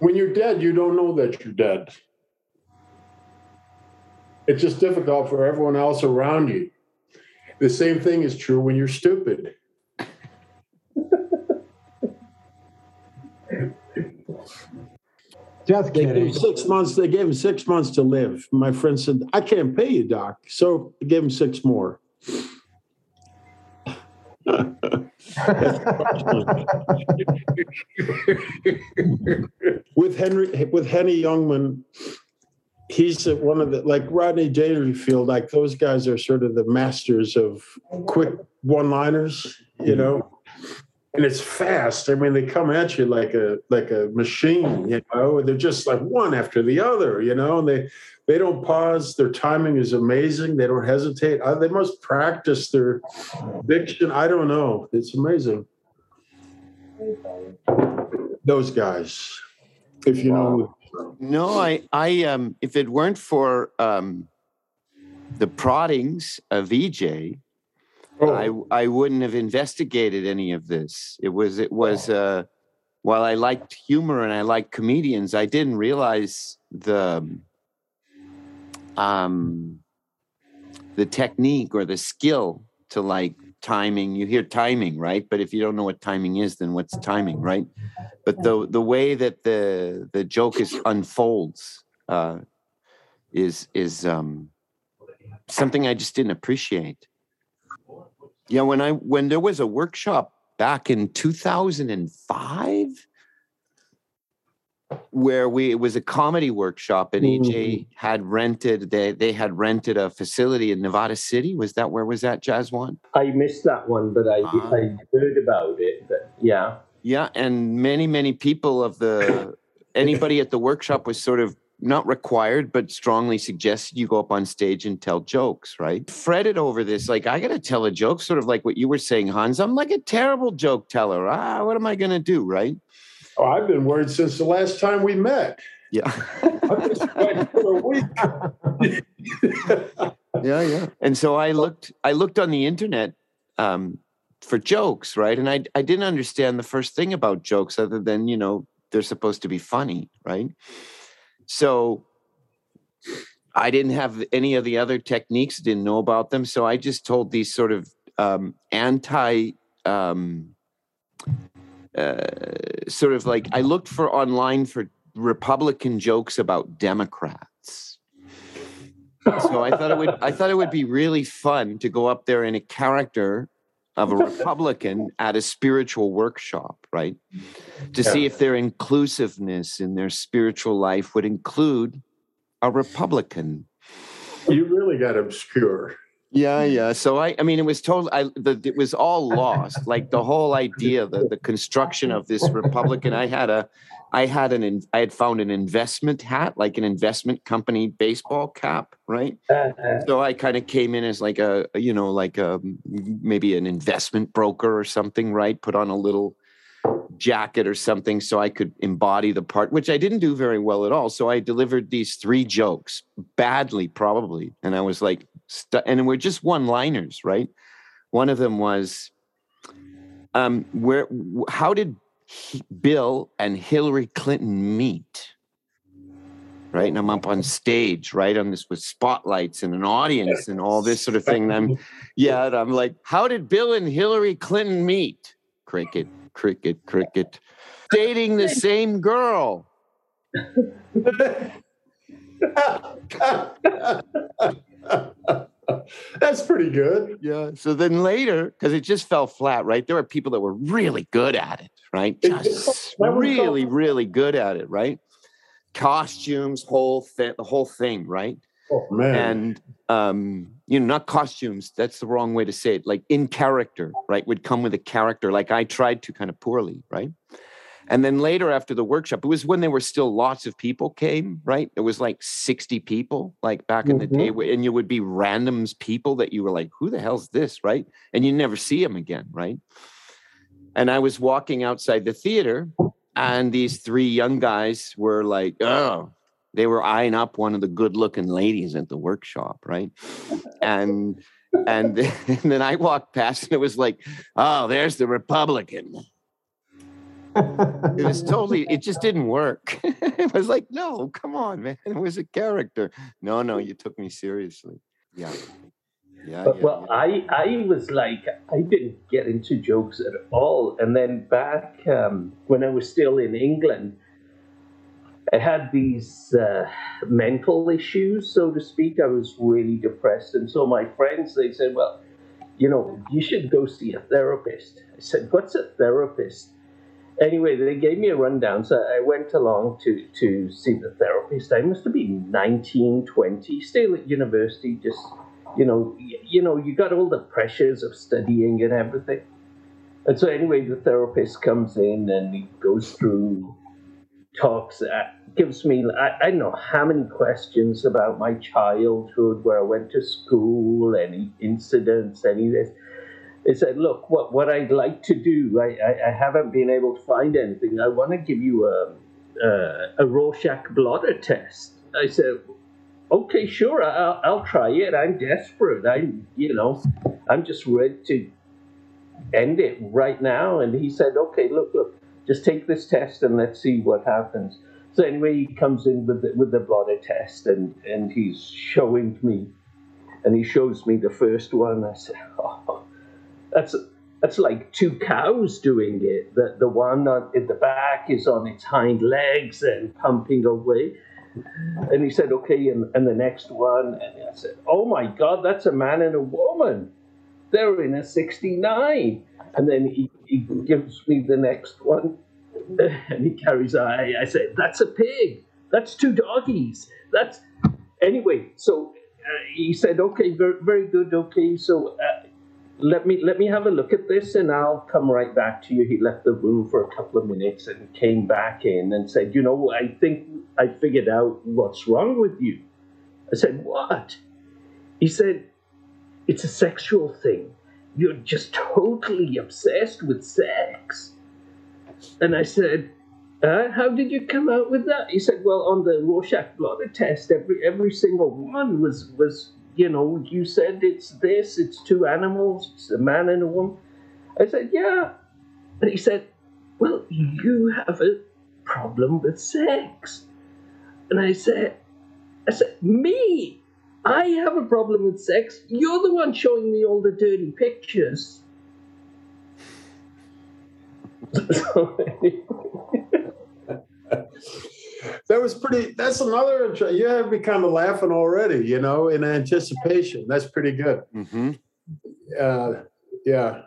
When you're dead, you don't know that you're dead. It's just difficult for everyone else around you. The same thing is true when you're stupid. Just They gave kidding. him six months. They gave him six months to live. My friend said, "I can't pay you, doc." So they gave him six more. With Henry, with Henny Youngman, he's one of the like Rodney Dangerfield. Like those guys are sort of the masters of quick one-liners, you know. And it's fast. I mean, they come at you like a like a machine, you know. They're just like one after the other, you know. And they they don't pause. Their timing is amazing. They don't hesitate. Uh, They must practice their diction. I don't know. It's amazing. Those guys, if you know. No, I, I, um, if it weren't for um, the proddings of EJ, Oh, I, I wouldn't have investigated any of this. It was, it was, uh, while I liked humor and I liked comedians, I didn't realize the, um, the technique or the skill to like timing. You hear timing, right? But if you don't know what timing is, then what's timing, right? But the the way that the the joke is unfolds uh, is is um, something I just didn't appreciate. Yeah, when I when there was a workshop back in 2005 where we it was a comedy workshop and EJ had rented they they had rented a facility in Nevada City. Was that where was that Jazz One? I missed that one, but I, Ah. I heard about it. But yeah. Yeah, and many many people of the anybody at the workshop was sort of not required but strongly suggested you go up on stage and tell jokes, right? Fretted over this like I got to tell a joke sort of like what you were saying Hans. I'm like a terrible joke teller. Ah, what am I going to do, right? oh, I've been worried since the last time we met. Yeah. I've been for a week. yeah yeah and so i looked i looked on the internet um, for jokes right and I, I didn't understand the first thing about jokes other than you know they're supposed to be funny right so i didn't have any of the other techniques didn't know about them. So i just told these sort of um, anti um, uh, sort of like i looked for online for republican jokes about democrats. So I thought it would I thought it would be really fun to go up there in a character of a Republican at a spiritual workshop, right? To see if their inclusiveness in their spiritual life would include a Republican. you really got obscure. Yeah, yeah. So I, I mean, it was total. I, the, it was all lost. Like the whole idea, the the construction of this Republican. I had a, I had an, in- I had found an investment hat, like an investment company baseball cap, right? Uh, uh, So I kind of came in as like a, you know, like a maybe an investment broker or something, right? Put on a little jacket or something so I could embody the part, which I didn't do very well at all. So I delivered these three jokes badly, probably, and I was like, stu- and we're just one-liners, right? One of them was, um, where? How did he, Bill and Hillary Clinton meet? Right, and I'm up on stage, right, on this with spotlights and an audience and all this sort of thing. And I'm, yeah, and I'm like, how did Bill and Hillary Clinton meet? Cricket, cricket, cricket. Dating the same girl. That's pretty good. Yeah. So then later, because it just fell flat, right? There were people that were really good at it, right? Just really, really good at it, right? Costumes, whole thing, the whole thing, right? Oh man. and um you know not costumes that's the wrong way to say it like in character right would come with a character like i tried to kind of poorly right and then later after the workshop it was when there were still lots of people came right? It was like 60 people like back in the day mm-hmm. and you would be randoms people that you were like who the hell's this? Right? And you never see them again right? And i was walking outside the theater and these three young guys were like oh they were eyeing up one of the good looking ladies at the workshop right? And and then, and then i walked past and it was like oh there's the republican It was totally, it just didn't work. it was like, no, come on, man. It was a character. No, no, you took me seriously. Yeah. Yeah. But, yeah, well, yeah. I I was like I didn't get into jokes at all, and then back um, when I was still in England, I had these uh, mental issues, so to speak. I was really depressed, and so my friends they said, "Well, you know, you should go see a therapist." I said, "What's a therapist?" Anyway, they gave me a rundown, so I went along to to see the therapist. I must have been 19, 20, still at university, just you know, y- you know, you got all the pressures of studying and everything. And so anyway, the therapist comes in and he goes through, talks, uh, gives me I, I don't know how many questions about my childhood, where I went to school, any incidents, any this. They said, look, what, what I'd like to do, I, I, I haven't been able to find anything. I want to give you a, a, a Rorschach blotter test. I said, okay, sure, I'll, I'll try it. I'm desperate. I'm, you know, I'm just ready to end it right now. And he said, okay, look, look, just take this test and let's see what happens. So anyway, he comes in with the, with the blotter test and, and he's showing me, and he shows me the first one. I said, oh, that's that's like two cows doing it. The the one on, at the back is on its hind legs and pumping away. And he said, okay, and, and the next one, and I said, oh my God, that's a man and a woman. They're in a 69. And then he, he gives me the next one, and he carries on. I, I said, that's a pig. That's two doggies. That's anyway. So uh, he said, okay, very, very good. Okay, so uh, let me let me have a look at this, and I'll come right back to you. He left the room for a couple of minutes and came back in and said, you know, I think I figured out what's wrong with you. I said, what? He said, it's a sexual thing. You're just totally obsessed with sex. And I said, uh, how did you come out with that? He said, well, on the Rorschach blotter test, every every single one was was you know, you said it's this, it's two animals, it's a man and a woman. I said, yeah. And he said, well, you have a problem with sex. And I said, I said, me? I have a problem with sex. You're the one showing me all the dirty pictures. So, That was pretty. That's another. intro- You have me kind of laughing already. You know, in anticipation. That's pretty good. hmm Uh, yeah.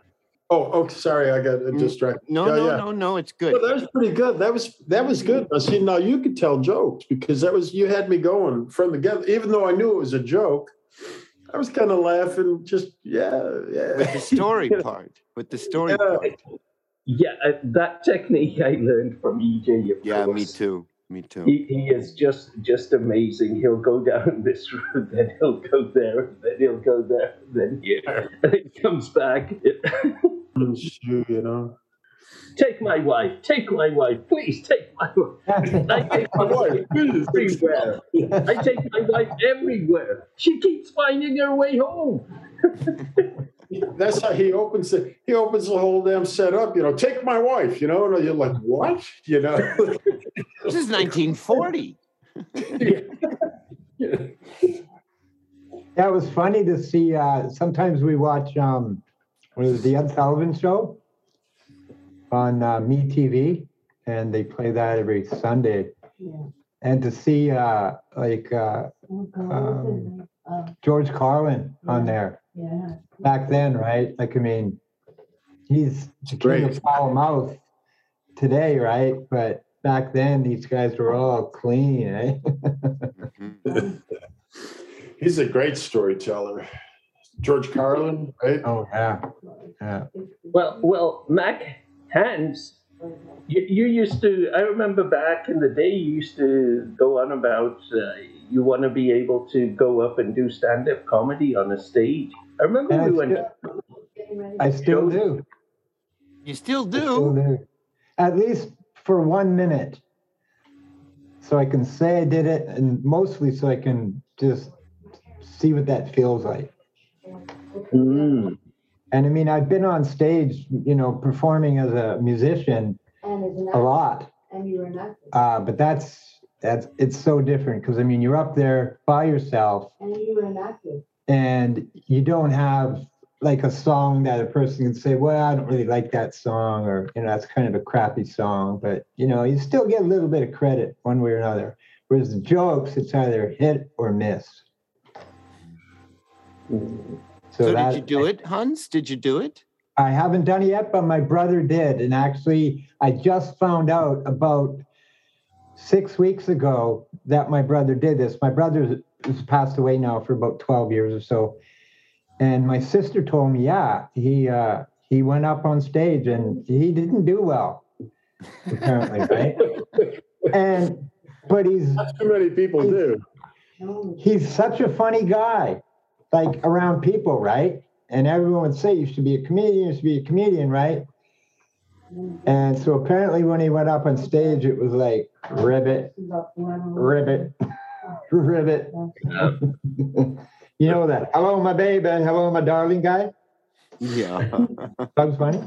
Oh, oh, sorry, I got Mm. distracted. No, Yeah, no, yeah. no, no. It's good. Well, that was pretty good. That was that was good. Now, see, now you could tell jokes because that was you had me going from the get. Even though I knew it was a joke, I was kind of laughing. Just yeah, yeah. with the story part. With the story Yeah. part. yeah, uh, that technique I learned from EJ. Of Yeah, me too. Me too. He, he is just just amazing. He'll go down this road, then he'll go there, then he'll go there, then here, and he comes back. Shoot, you know. take my wife, take my wife, please take my wife. I take my wife everywhere. I take my wife everywhere. She keeps finding her way home. That's how he opens it. He opens the whole damn setup. You know, take my wife. You know, and you're like, what? You know. This is 1940. Yeah, it was funny to see. Uh, sometimes we watch um, what is it, the Ed Sullivan Show on uh, Me TV, and they play that every Sunday. Yeah. And to see uh, like uh, um, George Carlin on there Yeah. back then, right? Like I mean, he's the king of foul mouth today, right? But back then, these guys were all clean, eh? Mhm. He's a great storyteller. George Carlin, right? oh yeah, yeah. Well, well, Mac Hans, you, you used to. I remember back in the day, you used to go on about uh, you want to be able to go up and do stand-up comedy on a stage. I remember And I we went. still, I still do. You still I still do. do. At least for one minute. So I can say I did it and mostly so I can just see what that feels like. Mm. And I mean, I've been on stage, you know, performing as a musician, a lot. and you were an actor, Uh, but that's that's it's so different because I mean you're up there by yourself and you were an actor. and you don't have like a song that a person can say, well, I don't really like that song, or you know, that's kind of a crappy song, but you know, you still get a little bit of credit one way or another. Whereas the jokes, it's either hit or miss. So, did that- you do it, Hans? Did you do it? I haven't done it yet, but my brother did. And actually, I just found out about six weeks ago that my brother did this. My brother has passed away now for about 12 years or so. And my sister told me, yeah, he uh, he went up on stage and he didn't do well, apparently, right? And but he's Not too many people do. Oh, he's such a funny guy, like around people, right? And everyone would say you should be a comedian, you should be a comedian, right? And so apparently when he went up on stage, it was like ribbit, ribbit, ribbit. you know that. Hello, my baby. Hello, my darling guy. Yeah. Bugs funny.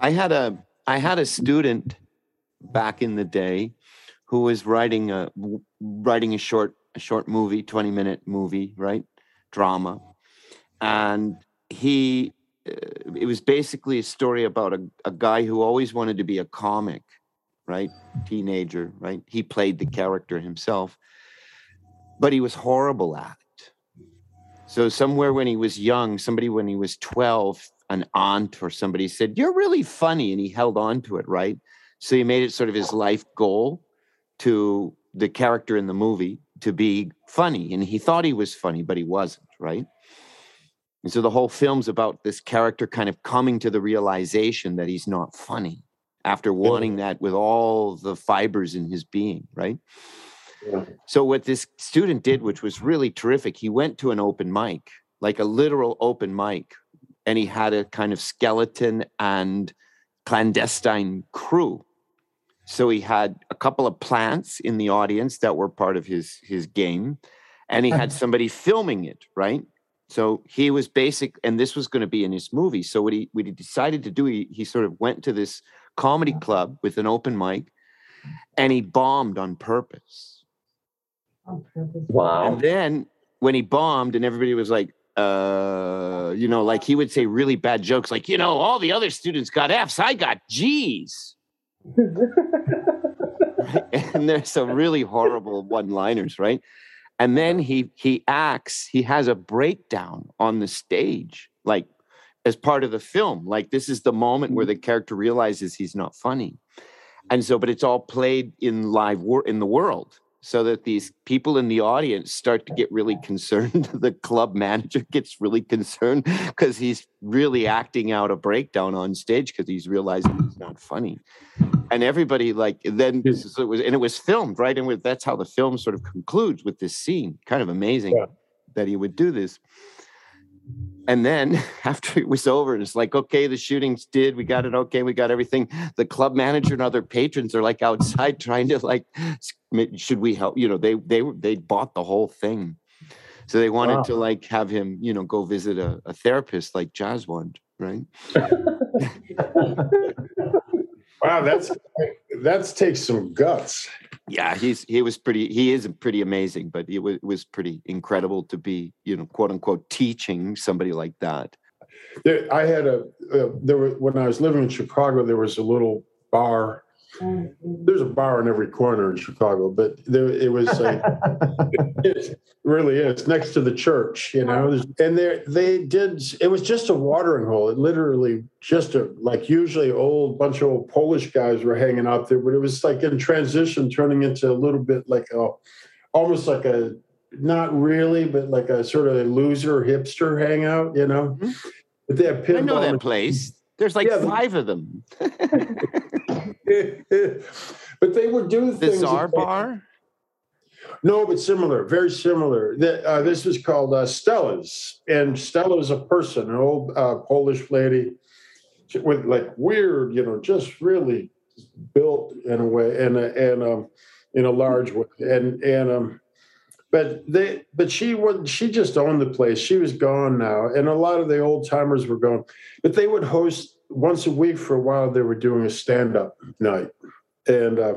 I had a I had a student back in the day who was writing a writing a short a short movie, 20 minute movie, right? Drama. And he uh, it was basically a story about a, a guy who always wanted to be a comic, right? Teenager, right? He played the character himself, but he was horrible at it. So somewhere when he was young, somebody when he was 12, an aunt or somebody said, You're really funny. And he held on to it, right? So he made it sort of his life goal to the character in the movie to be funny. And he thought he was funny, but he wasn't, right? And so the whole film's about this character kind of coming to the realization that he's not funny after wanting that with all the fibers in his being, right? Yeah. So what this student did, which was really terrific, he went to an open mic, like a literal open mic, and he had a kind of skeleton and clandestine crew. So he had a couple of plants in the audience that were part of his his game, and he had somebody filming it, right? So he was basic, and this was going to be in his movie. So what he what he decided to do, he he sort of went to this comedy club with an open mic, and he bombed on purpose. on purpose. Wow. And then when he bombed and everybody was like, uh, you know, like he would say really bad jokes, like, you know, all the other students got F's, I got G's. and there's some really horrible one-liners, right? And then he he acts, he has a breakdown on the stage, like as part of the film. Like this is the moment where mm-hmm. the character realizes he's not funny. Mm-hmm. And so, but it's all played in live wor- in the world so that these people in the audience start to get really concerned. the club manager gets really concerned because he's really acting out a breakdown on stage because he's realizing he's not funny. And everybody like then so it was and it was filmed right, and with, that's how the film sort of concludes with this scene. Kind of amazing Yeah. that he would do this. And then after it was over, it's like, okay, the shootings did, we got it, okay, we got everything. The club manager and other patrons are like outside trying to like, should we help? You know, they they they bought the whole thing, so they wanted Wow. to like have him, you know, go visit a, a therapist like Jazz wanted, right? Wow, that's that's takes some guts. Yeah, he's he was pretty. He is pretty amazing, but it was, it was pretty incredible to be, you know, quote unquote, teaching somebody like that. There, I had a uh, there were when I was living in Chicago, there was a little bar. Mm, There's a bar in every corner in Chicago, but there it was. Uh, it really is next to the church, you know. And there they did. It was just a watering hole. It literally just a like usually old bunch of old Polish guys were hanging out there, but it was like in transition, turning into a little bit like a almost like a not really, but like a sort of a loser hipster hangout, you know. Mhm. But they have I know that place. There's like Yeah, but- five of them. but they would do things. They- Bar. No, but similar, very similar. The, uh, this was called uh, Stella's, and Stella is a person, an old uh, Polish lady with like weird, you know, just really built in a way, and and um, in a large way, and and um, but they but she was she just owned the place. She was gone now, and a lot of the old timers were gone. But they would host once a week for a while. They were doing a stand up night, and uh,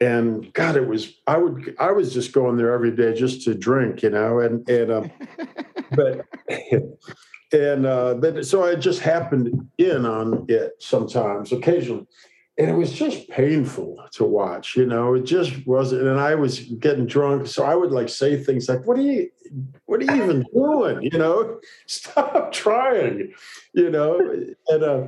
and God, it was I would I was just going there every day just to drink, you know, and and um, but and uh, but so I just happened in on it sometimes, occasionally, and it was just painful to watch. You know, it just wasn't. And I was getting drunk, so I would like say things like, "What are you? What are you even doing? You know, stop trying." You know, and uh,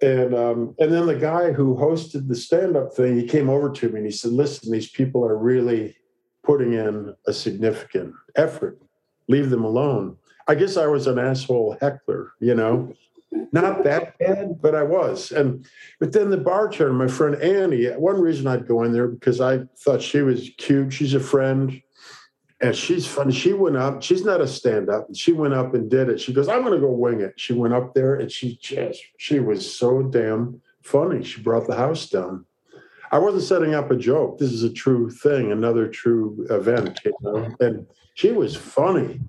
and um, and then the guy who hosted the stand up thing, he came over to me and he said, "Listen, these people are really putting in a significant effort. Leave them alone." I guess I was an asshole heckler, you know, not that bad, but I was. And but then the bartender, my friend Annie, one reason I'd go in there because I thought she was cute. She's a friend. And she's funny. She went up. She's not a stand-up. She went up and did it. She goes, "I'm going to go wing it." She went up there, and she just she was so damn funny. She brought the house down. I wasn't setting up a joke. This is a true thing, another true event, you know. And she was funny.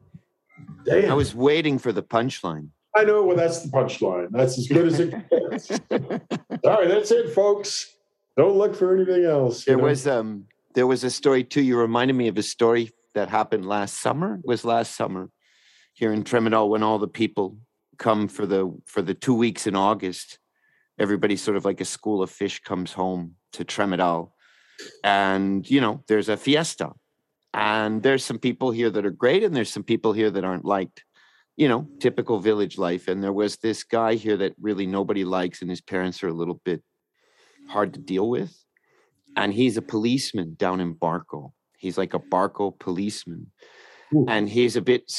Damn. I was waiting for the punchline. I know. Well, that's the punchline. That's as good as it gets. All right, that's it, folks. Don't look for anything else. There know? was um there was a story too. You reminded me of a story that happened last summer. It was last summer here in Tremedal when all the people come for the for the two weeks in August. Everybody sort of like a school of fish comes home to Tremedal. And you know, there's a fiesta. And there's some people here that are great, and there's some people here that aren't liked. You know, typical village life. And there was this guy here that really nobody likes, and his parents are a little bit hard to deal with and he's a policeman down in Barco. He's like a Barco policeman, Ooh. and he's a bit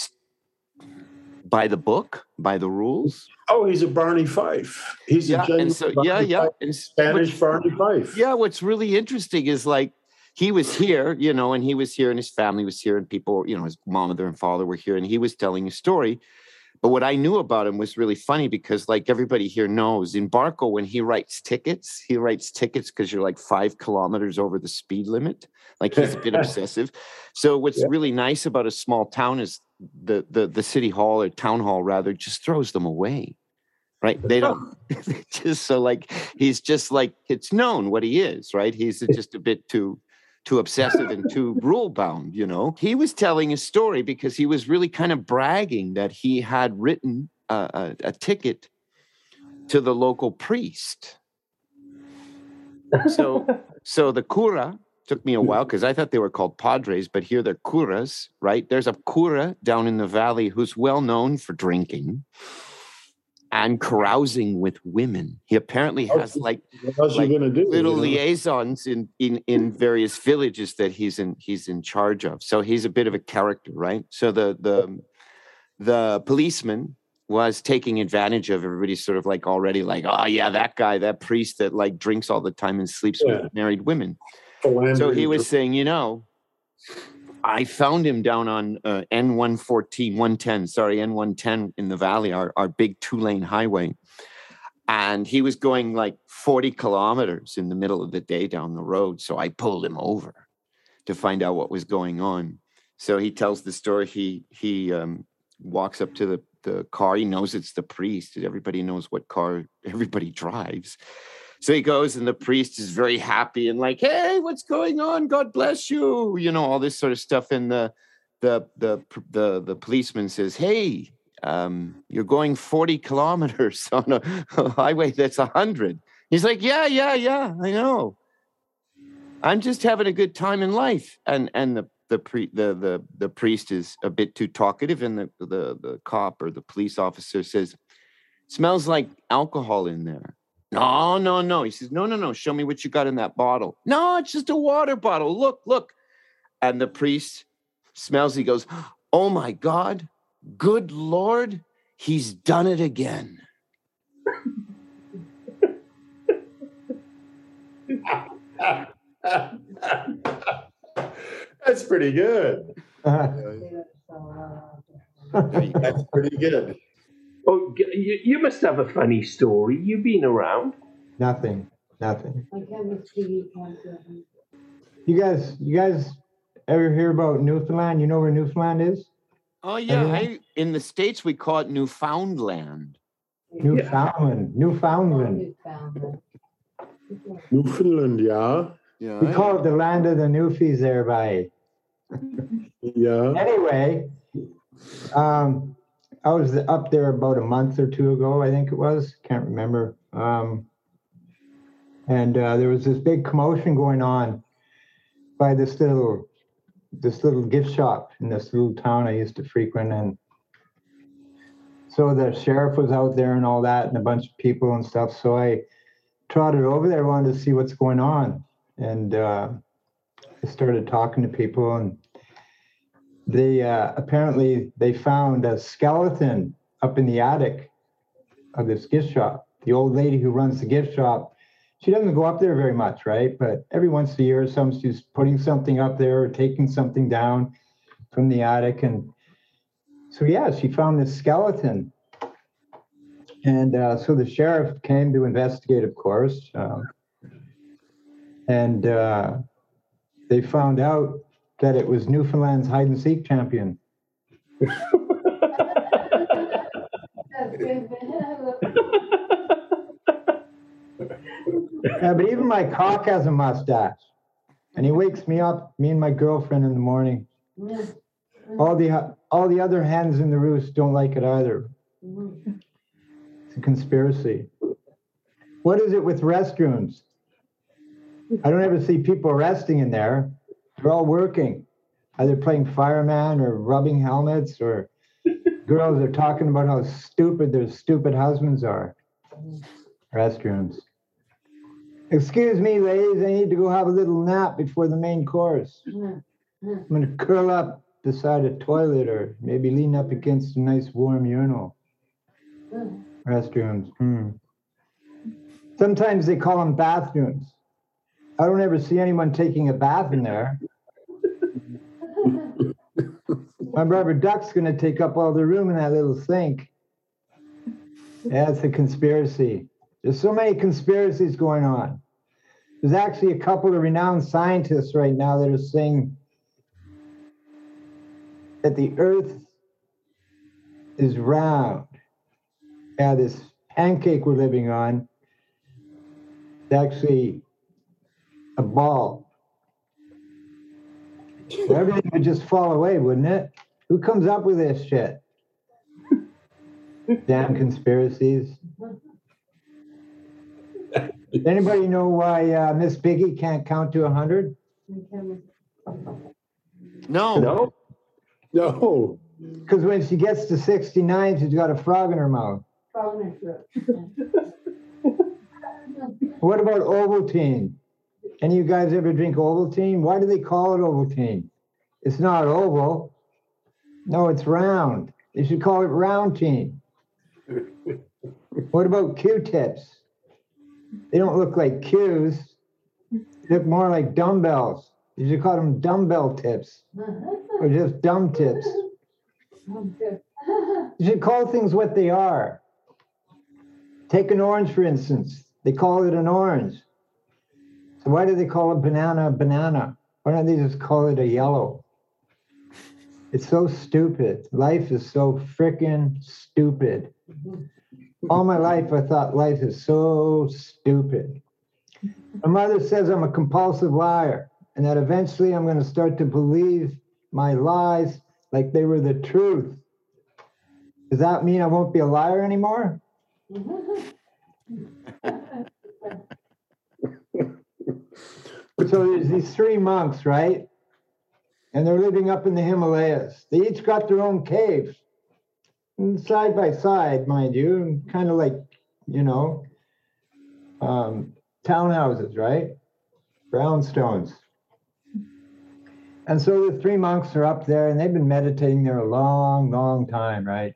by the book, by the rules. Oh, he's a Barney Fife. He's a Yeah, genuine and so Barney yeah, yeah, Fife, and Spanish Barney Fife. yeah. What's really interesting is like he was here, you know, and he was here, and his family was here, and people, you know, his mother and father were here, and he was telling a story. But what I knew about him was really funny because, like everybody here knows, in Barco, when he writes tickets, he writes tickets because you're like five kilometers over the speed limit. Like he's a bit obsessive. So what's Yeah. really nice about a small town is the the the city hall or town hall rather just throws them away. Right? They don't just so like he's just like it's known what he is, right? He's just a bit too too obsessive and too rule bound, you know. He was telling a story because he was really kind of bragging that he had written a, a, a ticket to the local priest. So so the cura took me a while because I thought they were called padres, but here they're curas, right? There's a cura down in the valley who's well known for drinking and carousing with women. He apparently has like like do? little liaisons in in in various villages that he's in he's in charge of. So he's a bit of a character, right? So the the the policeman was taking advantage of everybody sort of like already like oh yeah that guy that priest that like drinks all the time and sleeps Yeah. with married women so he was saying, you know, I found him down on uh, N114, 110, sorry, N110 in the valley, our, our big two lane highway. And he was going like 40 kilometers in the middle of the day down the road. So I pulled him over to find out what was going on. So he tells the story. He he um, walks up to the, the car. He knows it's the priest. Everybody knows what car everybody drives. So he goes, and the priest is very happy and like, "Hey, what's going on? God bless you." You know all this sort of stuff. And the the the the the policeman says, "Hey, um, you're going 40 kilometers on a, a highway that's 100." He's like, "Yeah, yeah, yeah, I know. I'm just having a good time in life." And and the the pre, the the the priest is a bit too talkative, and the the the cop or the police officer says, "Smells like alcohol in there." No, no, no. He says, No, no, no. Show me what you got in that bottle. No, it's just a water bottle. Look, look. And the priest smells. He goes, Oh my God, good Lord, he's done it again. That's pretty good. They don't sell, That's pretty good. Oh, you, you must have a funny story. You've been around. Nothing, nothing. I can't miss TV content. You guys, you guys ever hear about Newfoundland? You know where Newfoundland is? Oh yeah, I, in the states we call it Newfoundland. Newfoundland, Newfoundland. Newfoundland. Newfoundland, yeah, Yeah. We call it the land of the Newfies there by. yeah. Anyway, um, I was up there about a month or two ago, I think it was, can't remember. Um, and uh, there was this big commotion going on by this little, this little gift shop in this little town I used to frequent, and so the sheriff was out there and all that, and a bunch of people and stuff. So I trotted over there, wanted to see what's going on, and uh, I started talking to people and they uh, apparently they found a skeleton up in the attic of this gift shop. The old lady who runs the gift shop, she doesn't go up there very much, right? But every once a year, some she's putting something up there or taking something down from the attic, and so yeah, she found this skeleton. And uh, so the sheriff came to investigate, of course, um, and uh, they found out that it was Newfoundland's hide and seek champion. Yeah, but even my cock has a mustache. And he wakes me up, me and my girlfriend in the morning. All the all the other hens in the roost don't like it either. It's a conspiracy. What is it with restrooms? I don't ever see people resting in there. They're all working, either playing fireman or rubbing helmets, or girls are talking about how stupid their stupid husbands are. Restrooms. Excuse me, ladies, I need to go have a little nap before the main course. I'm gonna curl up beside a toilet or maybe lean up against a nice warm urinal. Restrooms. Hmm. Sometimes they call them bathrooms. I don't ever see anyone taking a bath in there. My rubber duck's gonna take up all the room in that little sink. It's a conspiracy. There's so many conspiracies going on. There's actually a couple of renowned scientists right now that are saying that the earth is round. Yeah, this pancake we're living on is actually a ball. Everything would just fall away, wouldn't it? Who comes up with this shit? Damn conspiracies. Does anybody know why uh, Miss Piggy can't count to 100? No. no? No, Because when she gets to 69, she's got a frog in her mouth. What about Ovaltine? Any of you guys ever drink Ovaltine? Why do they call it Ovaltine? It's not oval. No, it's round. They should call it round team. What about Q-tips? They don't look like Q's. They look more like dumbbells. You should call them dumbbell tips or just dumb tips. You should call things what they are. Take an orange, for instance. They call it an orange. So why do they call a banana a banana? Why don't they just call it a yellow? It's so stupid. Life is so freaking stupid. All my life, I thought life is so stupid. My mother says I'm a compulsive liar and that eventually I'm going to start to believe my lies like they were the truth. Does that mean I won't be a liar anymore? So there's these three monks, right? And they're living up in the Himalayas. They each got their own caves, and side by side, mind you, and kind of like, you know, um, townhouses, right? Brownstones. And so the three monks are up there, and they've been meditating there a long, long time, right?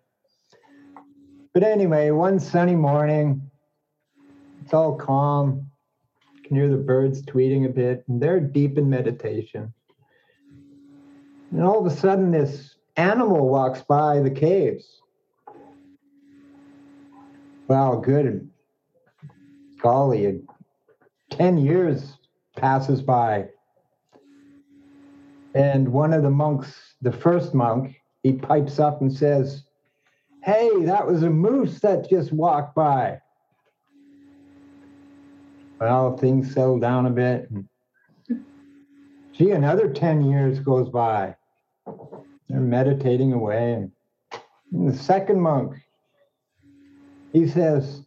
But anyway, one sunny morning, it's all calm. You can hear the birds tweeting a bit, and they're deep in meditation. And all of a sudden, this animal walks by the caves. Wow, good. Golly, 10 years passes by. And one of the monks, the first monk, he pipes up and says, Hey, that was a moose that just walked by. Well, things settle down a bit. Gee, another 10 years goes by. They're meditating away. And, the second monk, he says,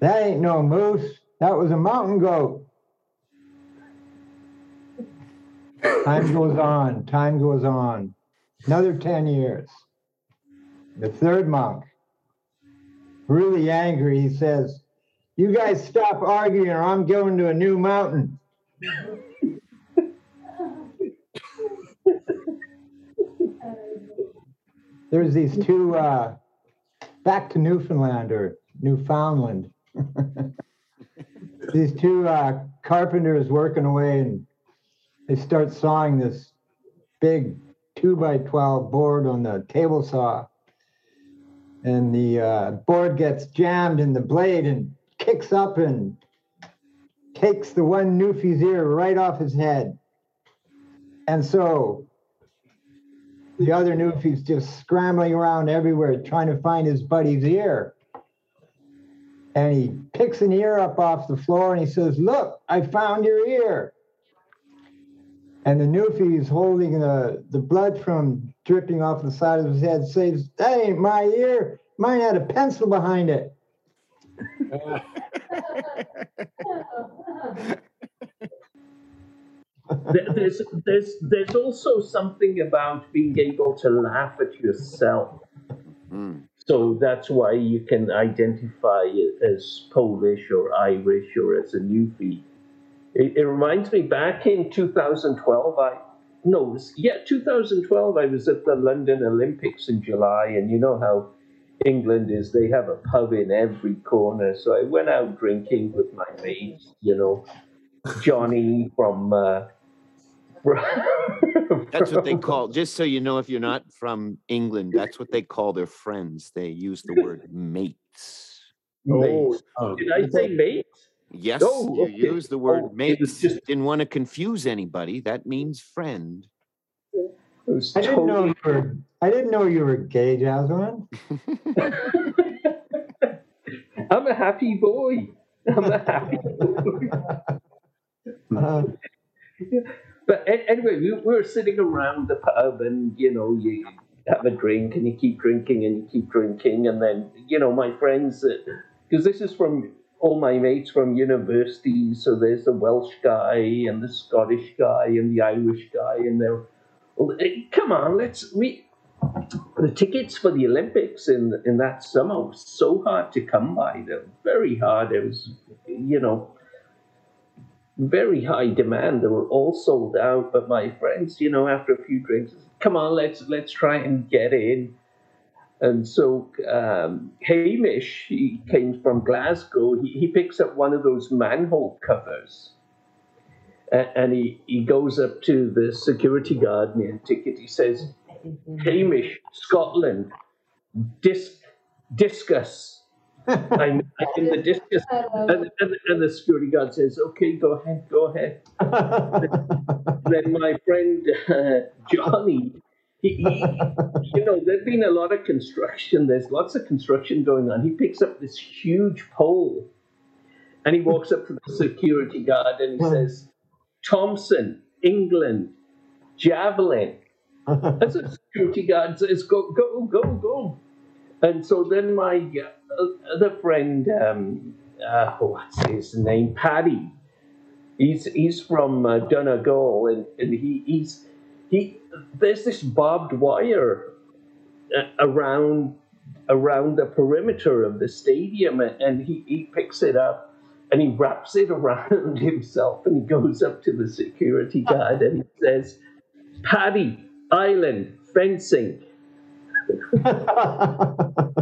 That ain't no moose. That was a mountain goat. Time goes on, time goes on. Another 10 years. The third monk, really angry, he says, You guys stop arguing or I'm going to a new mountain. There's these two, uh, back to Newfoundland or Newfoundland. these two uh, carpenters working away and they start sawing this big two by 12 board on the table saw. And the uh, board gets jammed in the blade and kicks up and takes the one Newfie's ear right off his head. And so the other Newfie's just scrambling around everywhere trying to find his buddy's ear. And he picks an ear up off the floor and he says, Look, I found your ear. And the Newfie is holding the, the blood from dripping off the side of his head, says, That ain't my ear. Mine had a pencil behind it. There- there's there's there's also something about being able to laugh at yourself. Mm. So that's why you can identify it as Polish or Irish or as a newfie. It, it reminds me back in 2012. I no, it was- yeah, 2012. I was at the London Olympics in July, and you know how England is. They have a pub in every corner. So I went out drinking with my mates. You know, Johnny from. Uh, That's what they call, just so you know, if you're not from England, that's what they call their friends. They use the word mates. Oh, oh. Did I say mate? Yes, Oh, you okay. use the word Oh, mates. just- Didn't want to confuse anybody. That means friend. I didn't know you were I didn't know you were gay, Jasmine. I'm a happy boy. I'm a happy boy. Uh, But anyway, we, we were sitting around the pub, and you know, you have a drink, and you keep drinking, and you keep drinking, and then you know, my friends, uh, because this is from all my mates from university, so there's the Welsh guy, and the Scottish guy, and the Irish guy, and they're, come on, let's we. The tickets for the Olympics in in that summer was so hard to come by. They're very hard. It was, you know, very high demand. They were all sold out. But my friends, you know, after a few drinks, come on, let's let's try and get in. And so um, Hamish, he came from Glasgow. He, he picks up one of those manhole covers, a- and he, he goes up to the security guard near the ticket. He says, "Hamish, Scotland, disc, discus." I'm in the discus and, and, and the security guard says, "Okay, go ahead, go ahead." Then my friend uh, Johnny, he, he, you know, there's been a lot of construction. There's lots of construction going on. He picks up this huge pole, and he walks up to the security guard and he says, "Thompson, England, javelin." As a security guard says, "Go, go, go, go." And so then my other friend, um, uh, what's his name, Paddy. He's he's from uh, Donegal, and, and he he's he. There's this barbed wire uh, around around the perimeter of the stadium, and, and he, he picks it up and he wraps it around himself, and he goes up to the security guard and he says, "Paddy Ireland fencing."